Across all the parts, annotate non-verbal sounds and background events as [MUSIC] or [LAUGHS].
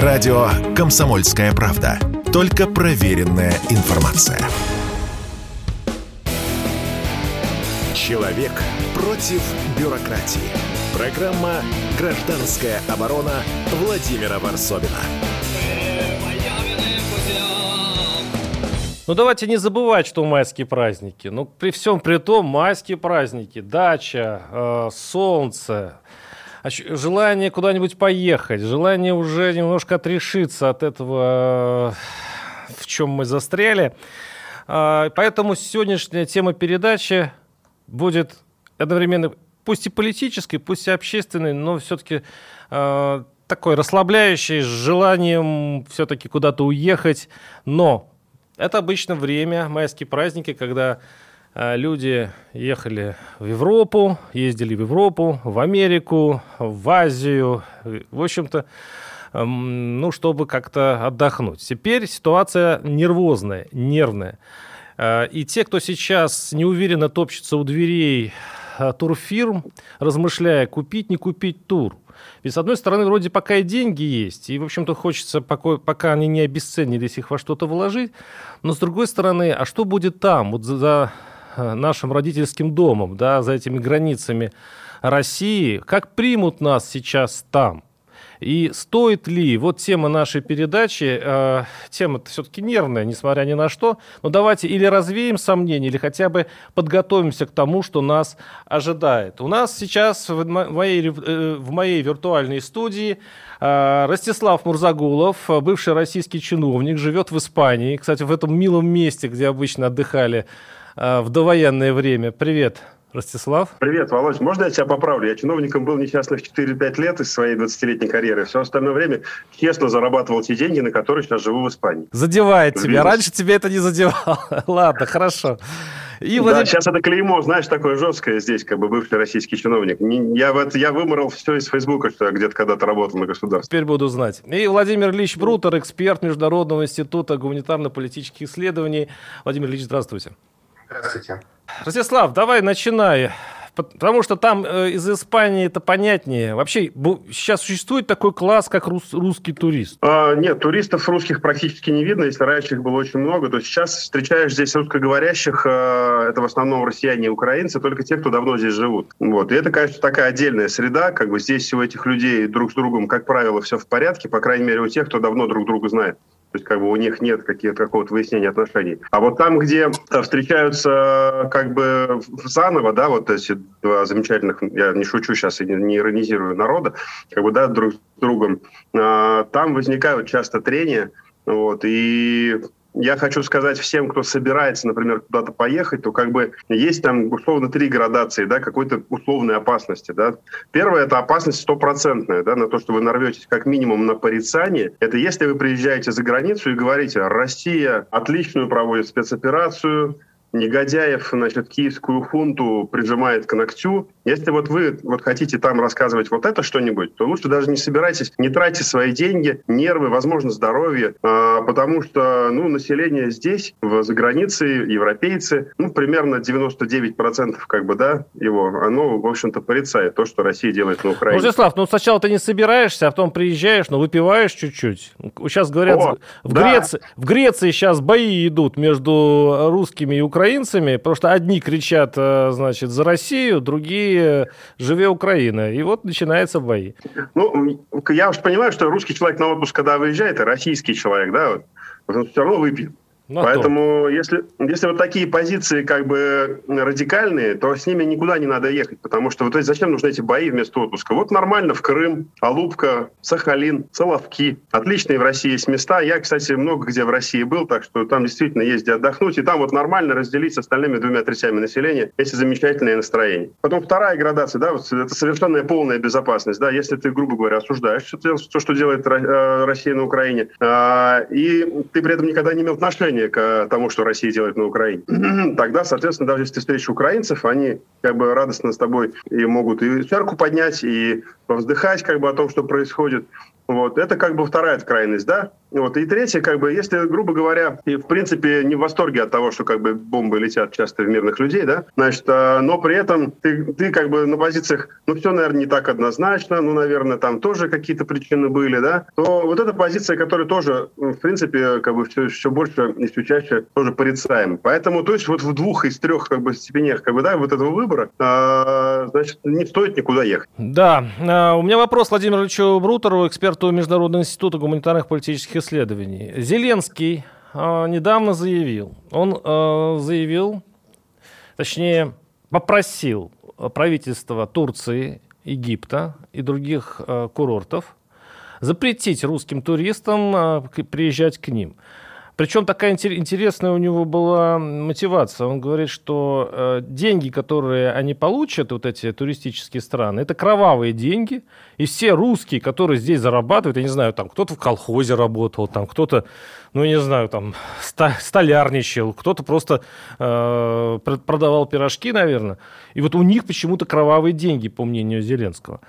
Радио «Комсомольская правда». Только проверенная информация. Человек против бюрократии. Программа «Гражданская оборона» Владимира Варсовина. Ну давайте не забывать, что майские праздники. Ну при всем при том, майские праздники, дача, э, солнце, желание куда-нибудь поехать, желание уже немножко отрешиться от этого, э, в чем мы застряли. Э, поэтому сегодняшняя тема передачи будет одновременно пусть и политической, пусть и общественной, но все-таки э, такой расслабляющий, с желанием все-таки куда-то уехать. Но это обычно время, майские праздники, когда люди ехали в Европу, ездили в Европу, в Америку, в Азию, в общем-то, ну, чтобы как-то отдохнуть. Теперь ситуация нервозная, нервная. Э, и те, кто сейчас неуверенно топчется у дверей Э, турфирм, размышляя, купить, не купить тур. Ведь, с одной стороны, вроде пока и деньги есть, и, в общем-то, хочется, пока, они не обесценились, их во что-то вложить. Но, с другой стороны, а что будет там, вот за, нашим родительским домом, да, за этими границами России? Как примут нас сейчас там? И стоит ли, вот тема нашей передачи, э, тема все-таки нервная, несмотря ни на что, но давайте или развеем сомнения, или хотя бы подготовимся к тому, что нас ожидает. У нас сейчас в моей, э, в моей виртуальной студии э, Ростислав Мурзагулов, бывший российский чиновник, живет в Испании, кстати, в этом милом месте, где обычно отдыхали в довоенное время. Привет. Ростислав. Привет, Володь. Можно я тебя поправлю? Я чиновником был несчастных 4-5 лет из своей 20-летней карьеры. Все остальное время честно зарабатывал те деньги, на которые сейчас живу в Испании. Задевает тебя. Раньше тебя это не задевало. [LAUGHS] Ладно, хорошо. И да, вот... сейчас это клеймо, знаешь, такое жесткое здесь, как бы бывший российский чиновник. Я, вот, я выморал все из Фейсбука, что я где-то когда-то работал на государстве. Теперь буду знать. И Владимир Ильич Брутер, эксперт Международного института гуманитарно-политических исследований. Владимир Ильич, здравствуйте. Здравствуйте. Ростислав, давай начинай. Потому что там э, из Испании это понятнее. Вообще, сейчас существует такой класс, как рус, русский турист? А, нет, туристов русских практически не видно. Если раньше их было очень много, то сейчас встречаешь здесь русскоговорящих, э, это в основном россияне и украинцы, только те, кто давно здесь живут. Вот. И это, конечно, такая отдельная среда. Как бы здесь у этих людей друг с другом, как правило, все в порядке, по крайней мере, у тех, кто давно друг друга знает. То есть как бы у них нет какого-то выяснения отношений. А вот там, где э, встречаются как бы заново, да, вот эти два замечательных, я не шучу сейчас и не, не иронизирую народа, как бы, да, друг с другом, а, там возникают часто трения, вот, и я хочу сказать всем, кто собирается, например, куда-то поехать, то как бы есть там условно три градации, да, какой-то условной опасности, да. Первая – это опасность стопроцентная, да, на то, что вы нарветесь как минимум на порицание. Это если вы приезжаете за границу и говорите, Россия отличную проводит спецоперацию, негодяев, значит, киевскую хунту прижимает к ногтю. Если вот вы вот хотите там рассказывать вот это что-нибудь, то лучше даже не собирайтесь, не тратьте свои деньги, нервы, возможно, здоровье, а, потому что, ну, население здесь, в, за границей, европейцы, ну, примерно 99% как бы, да, его, оно, в общем-то, порицает то, что Россия делает на Украине. Владислав, ну, сначала ты не собираешься, а потом приезжаешь, но выпиваешь чуть-чуть. Сейчас говорят, О, в, да. Греции, в Греции сейчас бои идут между русскими и украинцами, украинцами, потому что одни кричат, э, значит, за Россию, другие «Живе Украина». И вот начинаются бои. Ну, я уж понимаю, что русский человек на отпуск, когда выезжает, и российский человек, да, вот, он все равно выпьет. На Поэтому, если, если вот такие позиции как бы радикальные, то с ними никуда не надо ехать, потому что вот зачем нужны эти бои вместо отпуска? Вот нормально в Крым, Алупка, Сахалин, Соловки. Отличные в России есть места. Я, кстати, много где в России был, так что там действительно есть где отдохнуть, и там вот нормально разделить с остальными двумя третями населения эти замечательные настроения. Потом вторая градация, да, вот это совершенная полная безопасность, да, если ты, грубо говоря, осуждаешь то, что делает э, Россия на Украине, а, и ты при этом никогда не имел отношения отношение к тому, что Россия делает на Украине, [CLEARS THROAT] тогда, соответственно, даже если ты встретишь украинцев, они как бы радостно с тобой и могут и чарку поднять, и повздыхать как бы о том, что происходит. Вот. Это как бы вторая крайность, да? Вот. И третье, как бы, если, грубо говоря, и в принципе не в восторге от того, что как бы бомбы летят часто в мирных людей, да, значит, а, но при этом ты, ты как бы на позициях, ну все, наверное, не так однозначно, ну, наверное, там тоже какие-то причины были, да, то вот эта позиция, которая тоже, в принципе, как бы все, все больше и все чаще тоже порицаем. Поэтому, то есть вот в двух из трех как бы степенях, как бы, да, вот этого выбора, а, значит, не стоит никуда ехать. Да, а, у меня вопрос Владимиру Ильичу Брутеру, эксперту Международного института гуманитарных политических исследований. Зеленский э, недавно заявил, он э, заявил, точнее попросил правительство Турции, Египта и других э, курортов запретить русским туристам э, приезжать к ним. Причем такая интересная у него была мотивация. Он говорит, что э, деньги, которые они получат, вот эти туристические страны, это кровавые деньги. И все русские, которые здесь зарабатывают, я не знаю, там кто-то в колхозе работал, там кто-то, ну, я не знаю, там столярничал, кто-то просто э, продавал пирожки, наверное. И вот у них почему-то кровавые деньги, по мнению Зеленского.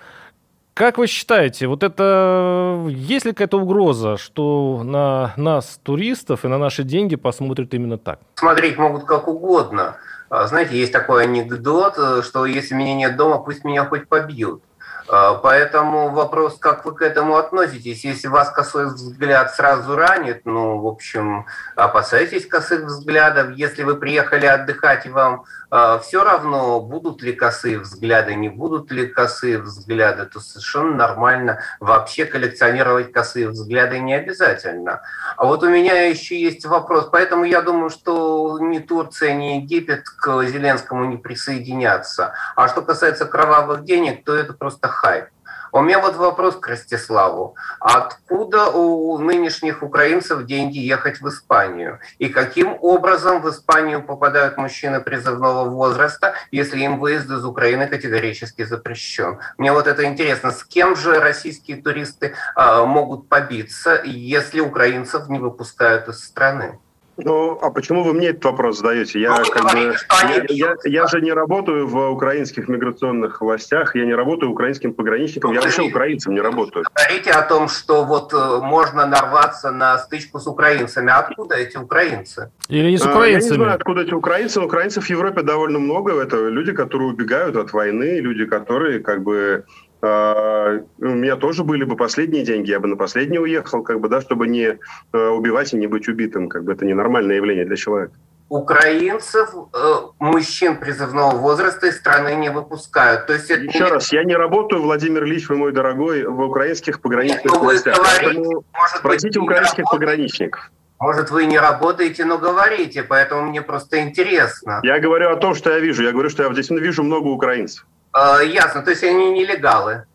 Как вы считаете, вот это есть ли какая-то угроза, что на нас, туристов, и на наши деньги посмотрят именно так? Смотреть могут как угодно. А, знаете, есть такой анекдот, что если меня нет дома, пусть меня хоть побьют. А, поэтому вопрос, как вы к этому относитесь? Если вас косой взгляд сразу ранит, ну, в общем, опасайтесь косых взглядов. Если вы приехали отдыхать вам э, все равно, будут ли косые взгляды, не будут ли косые взгляды, то совершенно нормально. Вообще коллекционировать косые взгляды не обязательно. А вот у меня еще есть вопрос. Поэтому я думаю, что ни Турция, ни Египет к Зеленскому не присоединятся. А что касается кровавых денег, то это просто хайп. У меня вот вопрос к Ростиславу. Откуда у нынешних украинцев деньги ехать в Испанию? И каким образом в Испанию попадают мужчины призывного возраста, если им выезд из Украины категорически запрещен? Мне вот это интересно. С кем же российские туристы э, могут побиться, если украинцев не выпускают из страны? Ну, а почему вы мне этот вопрос задаете? Я, ну, как бы, я, я, я же не работаю в украинских миграционных властях, я не работаю украинским пограничником, ну, я вообще украинцем не работаю. Говорите о том, что вот э, можно нарваться на стычку с украинцами. Откуда эти украинцы? Или не с украинцами? Я не знаю, откуда эти украинцы. Украинцев в Европе довольно много. Это люди, которые убегают от войны, люди, которые как бы а, у меня тоже были бы последние деньги, я бы на последние уехал, как бы, да, чтобы не э, убивать и не быть убитым. Как бы это ненормальное явление для человека. Украинцев, э, мужчин призывного возраста из страны не выпускают. То есть это Еще не... раз, я не работаю, Владимир Ильич, вы мой дорогой, в украинских пограничных ну, властях. Поэтому спросите украинских пограничников. Может, вы не работаете, но говорите, поэтому мне просто интересно. Я говорю о том, что я вижу. Я говорю, что я здесь вижу много украинцев. Э, ясно, то есть они нелегалы.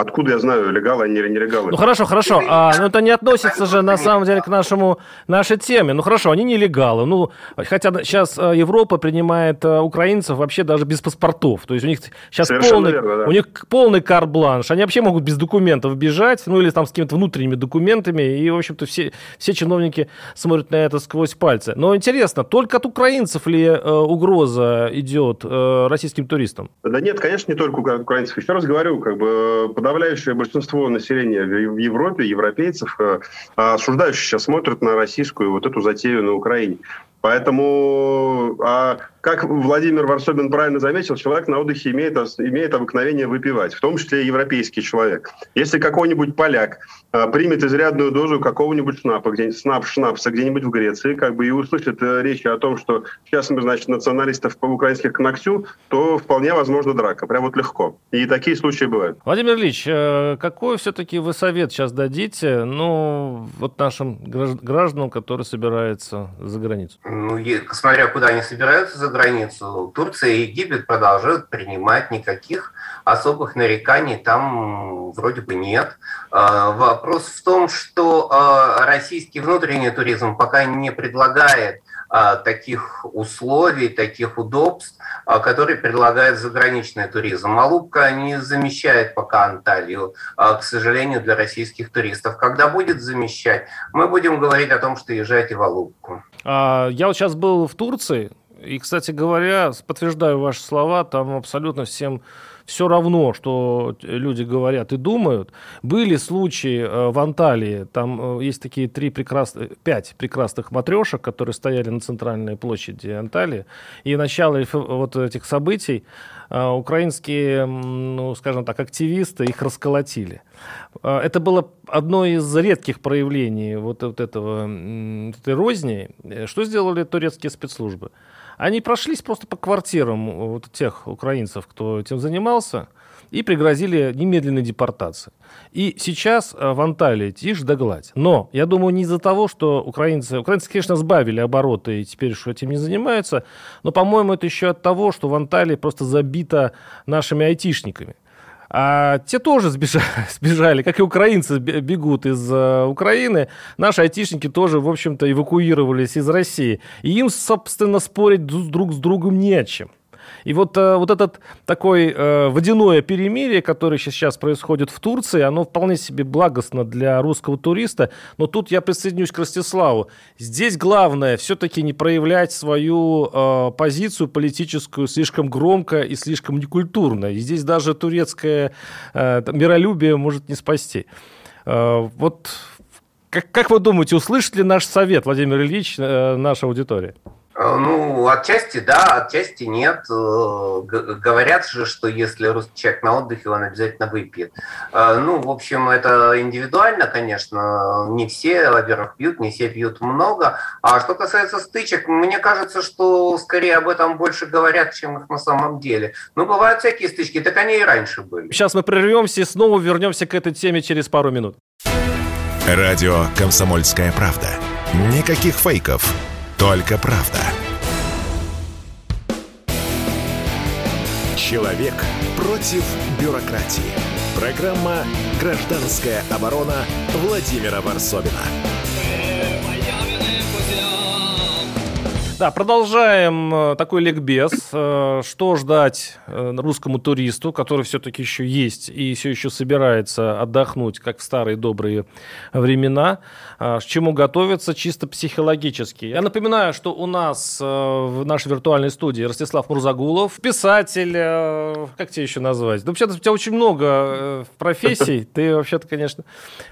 Откуда я знаю, легалы они или нелегалы? Ну хорошо, хорошо. А, ну это не относится же на самом деле к нашему нашей теме. Ну хорошо, они нелегалы. Ну хотя сейчас э, Европа принимает э, украинцев вообще даже без паспортов. То есть у них сейчас полный, верно, да. у них полный карт-бланш. Они вообще могут без документов бежать, ну или там с какими-то внутренними документами. И в общем-то все все чиновники смотрят на это сквозь пальцы. Но интересно, только от украинцев ли э, угроза идет э, российским туристам? Да нет, конечно, не только от украинцев. Еще раз говорю, как бы подавляющее большинство населения в Европе, европейцев, э, осуждающие сейчас смотрят на российскую вот эту затею на Украине. Поэтому, а как Владимир Варсобин правильно заметил, человек на отдыхе имеет, имеет обыкновение выпивать, в том числе европейский человек. Если какой-нибудь поляк а, примет изрядную дозу какого-нибудь шнапа, где снап, шнапса где-нибудь в Греции, как бы и услышит э, речи о том, что сейчас мы, значит, националистов по украинских к ногтю, то вполне возможно драка. Прям вот легко. И такие случаи бывают. Владимир Ильич, э, какой все-таки вы совет сейчас дадите, ну, вот нашим гражданам, которые собираются за границу? Ну, смотря куда они собираются за границу, Турция и Египет продолжают принимать, никаких особых нареканий там вроде бы нет. А, вопрос в том, что а, российский внутренний туризм пока не предлагает таких условий, таких удобств, которые предлагает заграничный туризм. Алупка не замещает пока Анталию, к сожалению, для российских туристов. Когда будет замещать, мы будем говорить о том, что езжайте в Алупку. Я вот сейчас был в Турции, и, кстати говоря, подтверждаю ваши слова, там абсолютно всем все равно, что люди говорят и думают. Были случаи э, в Анталии, там э, есть такие три прекрасных, пять прекрасных матрешек, которые стояли на центральной площади Анталии, и начало вот этих событий э, украинские, ну, скажем так, активисты их расколотили. Это было одно из редких проявлений вот, вот этого, этой розни. Что сделали турецкие спецслужбы? Они прошлись просто по квартирам вот тех украинцев, кто этим занимался, и пригрозили немедленной депортации. И сейчас э, в Анталии тишь да гладь. Но я думаю, не из-за того, что украинцы... Украинцы, конечно, сбавили обороты и теперь что этим не занимаются, но, по-моему, это еще от того, что в Анталии просто забито нашими айтишниками. А те тоже сбежали, [LAUGHS] сбежали, как и украинцы бегут из uh, Украины. Наши айтишники тоже, в общем-то, эвакуировались из России. И им, собственно, спорить друг с другом не о чем. И вот, э, вот этот такой э, водяное перемирие, которое сейчас происходит в Турции, оно вполне себе благостно для русского туриста. Но тут я присоединюсь к Ростиславу. Здесь главное все-таки не проявлять свою э, позицию политическую слишком громко и слишком некультурно. И здесь даже турецкое миролюбие может не спасти. Вот как, как вы думаете, услышит ли наш совет, Владимир Ильич, наша аудитория? Э, ну, отчасти да, отчасти нет. Э, говорят же, что если русский человек на отдыхе, он обязательно выпьет. Э, ну, в общем, это индивидуально, конечно. Не все, во-первых, пьют, не все пьют много. А что касается стычек, мне кажется, что скорее об этом больше говорят, чем их на самом деле. Ну, бывают всякие стычки, так они и раньше были. Сейчас мы прервемся и снова вернемся к этой теме через пару минут. Радио «Комсомольская правда». Никаких фейков только правда. Человек против бюрократии. Программа «Гражданская оборона» Владимира Варсовина. Да, продолжаем э, такой ликбез. Э, что ждать э, русскому туристу, который все-таки еще есть и все еще собирается отдохнуть, как в старые добрые времена. К чему готовиться чисто психологически. Я напоминаю, что у нас в нашей виртуальной студии Ростислав Мурзагулов, писатель, как тебе еще назвать? Ну, вообще-то у тебя очень много профессий. [LAUGHS] Ты вообще-то, конечно,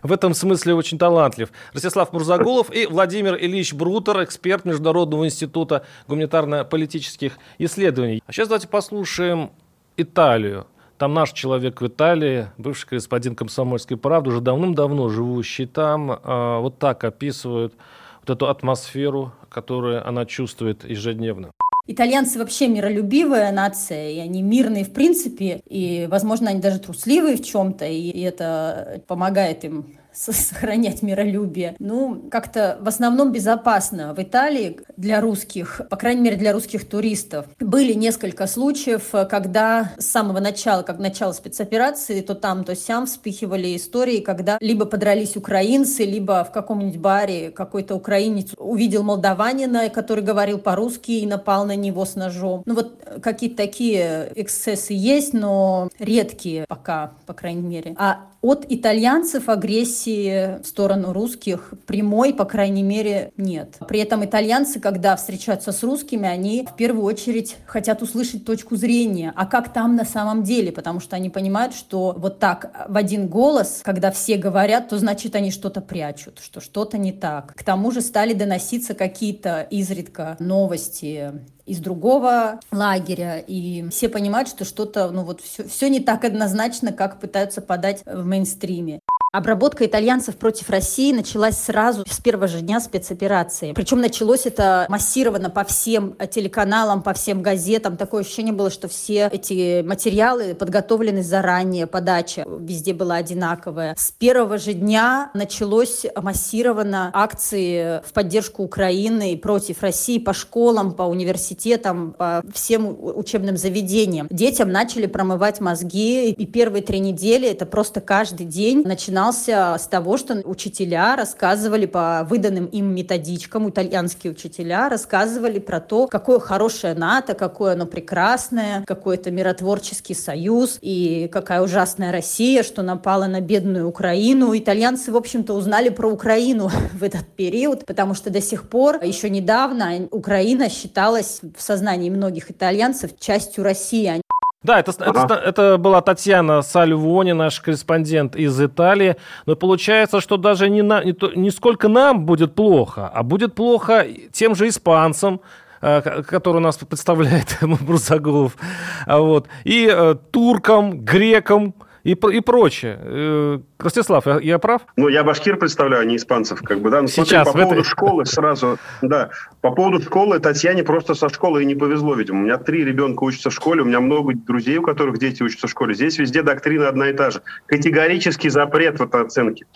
в этом смысле очень талантлив. Ростислав Мурзагулов и Владимир Ильич Брутер, эксперт Международного института Института гуманитарно-политических исследований. А сейчас давайте послушаем Италию. Там наш человек в Италии, бывший корреспондент «Комсомольской правды», уже давным-давно живущий там, а, вот так описывают вот эту атмосферу, которую она чувствует ежедневно. Итальянцы вообще миролюбивая нация, и они мирные в принципе, и, возможно, они даже трусливые в чем-то, и это помогает им сохранять миролюбие. Ну, как-то в основном безопасно в Италии для русских, по крайней мере для русских туристов. Были несколько случаев, когда с самого начала, как начало спецоперации, то там, то сям вспихивали истории, когда либо подрались украинцы, либо в каком-нибудь баре какой-то украинец увидел молдаванина, который говорил по-русски и напал на него с ножом. Ну вот какие-то такие эксцессы есть, но редкие пока, по крайней мере. А от итальянцев агрессии в сторону русских прямой, по крайней мере, нет. При этом итальянцы, когда встречаются с русскими, они в первую очередь хотят услышать точку зрения, а как там на самом деле, потому что они понимают, что вот так в один голос, когда все говорят, то значит они что-то прячут, что что-то не так. К тому же стали доноситься какие-то изредка новости из другого лагеря, и все понимают, что что-то, ну вот все, все не так однозначно, как пытаются подать в мейнстриме. Обработка итальянцев против России началась сразу с первого же дня спецоперации. Причем началось это массированно по всем телеканалам, по всем газетам. Такое ощущение было, что все эти материалы подготовлены заранее, подача везде была одинаковая. С первого же дня началось массированно акции в поддержку Украины и против России по школам, по университетам, по всем учебным заведениям. Детям начали промывать мозги, и первые три недели это просто каждый день начинали начинался с того, что учителя рассказывали по выданным им методичкам, итальянские учителя рассказывали про то, какое хорошее НАТО, какое оно прекрасное, какой это миротворческий союз и какая ужасная Россия, что напала на бедную Украину. Итальянцы, в общем-то, узнали про Украину [LAUGHS] в этот период, потому что до сих пор, еще недавно, Украина считалась в сознании многих итальянцев частью России. Да, это, ага. это, это была Татьяна Сальвони, наш корреспондент из Италии. Но получается, что даже не, на, не, то, не сколько нам будет плохо, а будет плохо тем же испанцам, э, который у нас представляет Брусагулов, [LAUGHS] вот, и э, туркам, грекам, и, и прочее. Э, Ростислав, я, я прав? Ну, я башкир представляю, а не испанцев, как бы, да. Ну, Сейчас, смотри, по поводу этой... школы сразу, да, по поводу школы Татьяне просто со школы и не повезло, видимо. У меня три ребенка учатся в школе, у меня много друзей, у которых дети учатся в школе. Здесь везде доктрина одна и та же. Категорический запрет в этой оценке.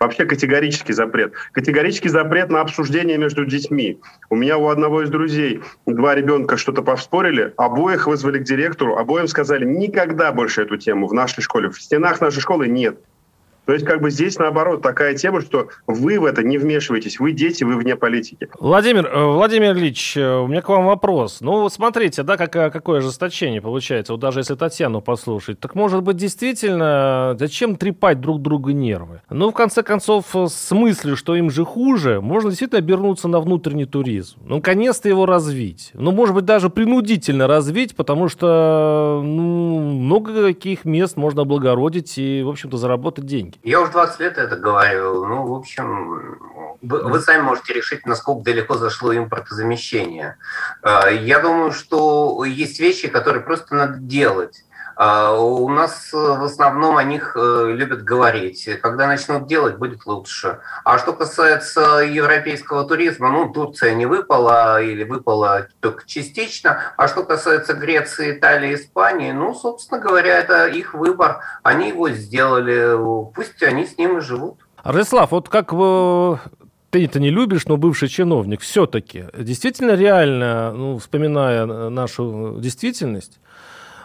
Вообще категорический запрет. Категорический запрет на обсуждение между детьми. У меня у одного из друзей два ребенка что-то повспорили, обоих вызвали к директору, обоим сказали, никогда больше эту тему в нашей школе, в стенах нашей школы нет. То есть как бы здесь наоборот такая тема, что вы в это не вмешиваетесь, вы дети, вы вне политики. Владимир, э, Владимир Ильич, э, у меня к вам вопрос. Ну смотрите, да, как, какое ожесточение получается, вот даже если Татьяну послушать. Так может быть действительно, зачем трепать друг друга нервы? Ну в конце концов, с мыслью, что им же хуже, можно действительно обернуться на внутренний туризм. Ну, наконец-то его развить. Ну, может быть, даже принудительно развить, потому что ну, много каких мест можно облагородить и, в общем-то, заработать деньги. Я уже 20 лет это говорю. Ну, в общем, вы, вы сами можете решить, насколько далеко зашло импортозамещение. А, я думаю, что есть вещи, которые просто надо делать. А, у нас э, в основном о них э, любят говорить. Когда начнут делать, будет лучше. А что касается европейского туризма, ну, Турция не выпала или выпала только частично. А что касается Греции, Италии, Испании, ну, собственно говоря, это их выбор. Они его сделали. Пусть они с ним и живут. Ростислав, вот как вы ты это не любишь, но бывший чиновник, все-таки действительно реально, ну, вспоминая нашу действительность,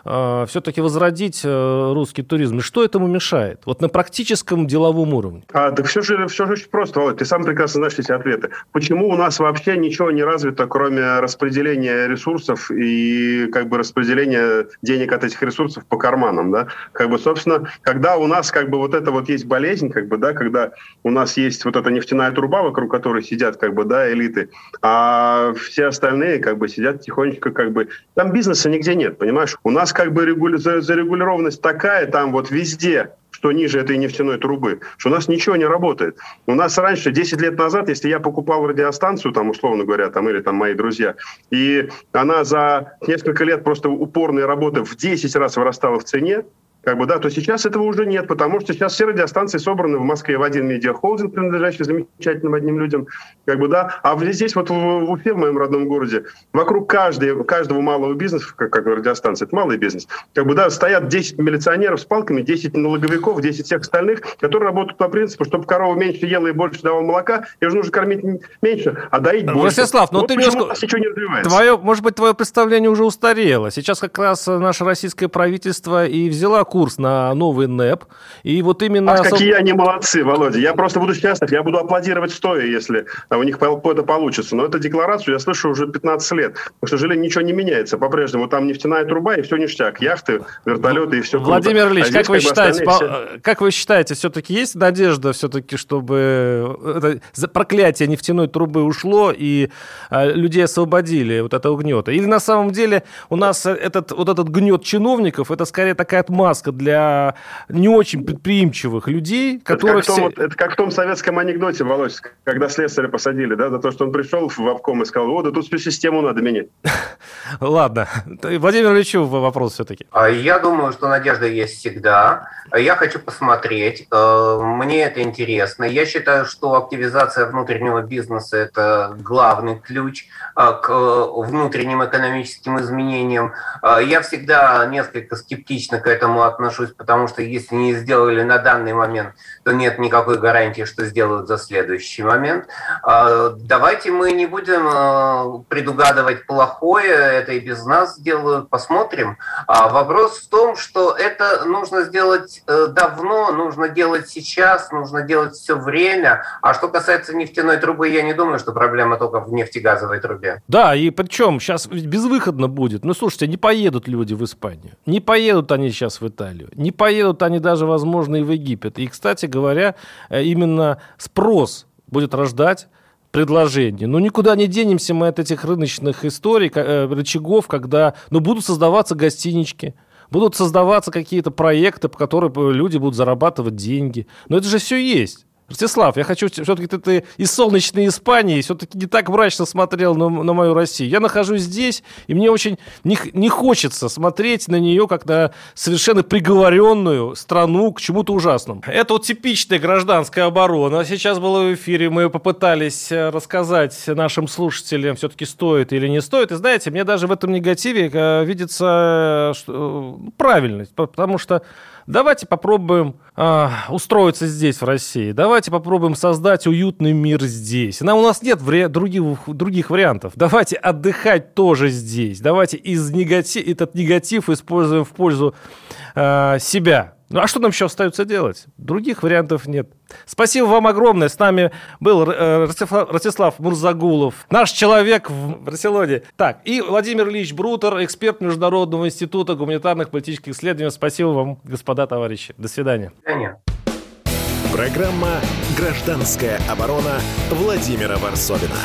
э, все-таки возродить э, русский туризм? И что этому мешает? Вот на практическом деловом уровне. А, так все же, все же очень просто, Володь. Ты сам прекрасно знаешь эти ответы. Почему у нас вообще ничего не развито, кроме распределения ресурсов и как бы распределения денег от этих ресурсов по карманам, да? Как бы, собственно, когда у нас как бы вот это вот есть болезнь, как бы, да, когда у нас есть вот эта нефтяная труба, вокруг которой сидят как бы, да, элиты, а все остальные как бы сидят тихонечко как бы... Там бизнеса нигде нет, понимаешь? У нас как бы регули... зарегулированность такая там вот везде, что ниже этой нефтяной трубы, что у нас ничего не работает. У нас раньше, 10 лет назад, если я покупал радиостанцию, там, условно говоря, там, или там мои друзья, и она за несколько лет просто упорной работы в 10 раз вырастала в цене, как бы, да, то сейчас этого уже нет, потому что сейчас все радиостанции собраны в Москве в один медиахолдинг, принадлежащий замечательным одним людям, как бы, да, а здесь вот в, в Уфе, в моем родном городе, вокруг каждой, каждого малого бизнеса, как, как радиостанция, это малый бизнес, как бы, да, стоят 10 милиционеров с палками, 10 налоговиков, 10 всех остальных, которые работают по принципу, чтобы корова меньше ела и больше давала молока, ее же нужно кормить меньше, а доить больше. Ростислав, ну вот ты немножко... ничего не развивается. Твое, может быть, твое представление уже устарело. Сейчас как раз наше российское правительство и взяла курс на новый НЭП. И вот именно... Ах, какие они молодцы, Володя. Я просто буду счастлив. Я буду аплодировать стоя, если у них это получится. Но эту декларацию я слышу уже 15 лет. К сожалению, ничего не меняется. По-прежнему там нефтяная труба, и все ништяк. Яхты, вертолеты и все Владимир круто. Ильич, а как, вы считаете, по... все... как вы считаете, все-таки есть надежда все-таки, чтобы это проклятие нефтяной трубы ушло и а, людей освободили вот этого гнета? Или на самом деле у нас этот, вот этот гнет чиновников, это скорее такая отмазка для не очень предприимчивых людей, которые... Это как, все... том, это как в том советском анекдоте, Володь, когда слесаря посадили, да, за то, что он пришел в обком и сказал, вот, да тут всю систему надо менять. [LAUGHS] Ладно. Владимир Ильичу вопрос все-таки. А я думаю, что надежда есть всегда. Я хочу посмотреть. Э, мне это интересно. Я считаю, что активизация внутреннего бизнеса – это главный ключ э, к внутренним экономическим изменениям. Э, я всегда несколько скептично к этому отношусь соглашусь, потому что если не сделали на данный момент, то нет никакой гарантии, что сделают за следующий момент. А, давайте мы не будем а, предугадывать плохое, это и без нас сделают, посмотрим. А вопрос в том, что это нужно сделать э, давно, нужно делать сейчас, нужно делать все время. А что касается нефтяной трубы, я не думаю, что проблема только в нефтегазовой трубе. Да, и причем сейчас безвыходно будет. Ну, слушайте, не поедут люди в Испанию, не поедут они сейчас в Италию, не поедут они даже, возможно, и в Египет. И, кстати говоря, э, именно спрос будет рождать предложение. Но никуда не денемся мы от этих рыночных историй, э, рычагов, когда ну, будут создаваться гостинички, будут создаваться какие-то проекты, по которым люди будут зарабатывать деньги. Но это же все есть. Ростислав, я хочу, все-таки ты, ты из солнечной Испании все-таки не так мрачно смотрел на, на мою Россию. Я нахожусь здесь, и мне очень не, не хочется смотреть на нее как на совершенно приговоренную страну к чему-то ужасному. Это вот типичная гражданская оборона. Сейчас было в эфире, мы попытались э, рассказать нашим слушателям, все-таки стоит или не стоит. И знаете, мне даже в этом негативе э, видится что, э, правильность, потому что Давайте попробуем э, устроиться здесь, в России. Давайте попробуем создать уютный мир здесь. Нам, у нас нет вари- других, других вариантов. Давайте отдыхать тоже здесь. Давайте из негатив, этот негатив используем в пользу э, себя. Ну а что нам еще остается делать? Других вариантов нет. Спасибо вам огромное. С нами был э, Ростислав, Ростислав Мурзагулов, наш человек в Барселоне. Так, и Владимир Ильич Брутер, эксперт Международного института гуманитарных политических исследований. Спасибо вам, господа товарищи. До свидания. До свидания. Программа «Гражданская оборона» Владимира Варсовина.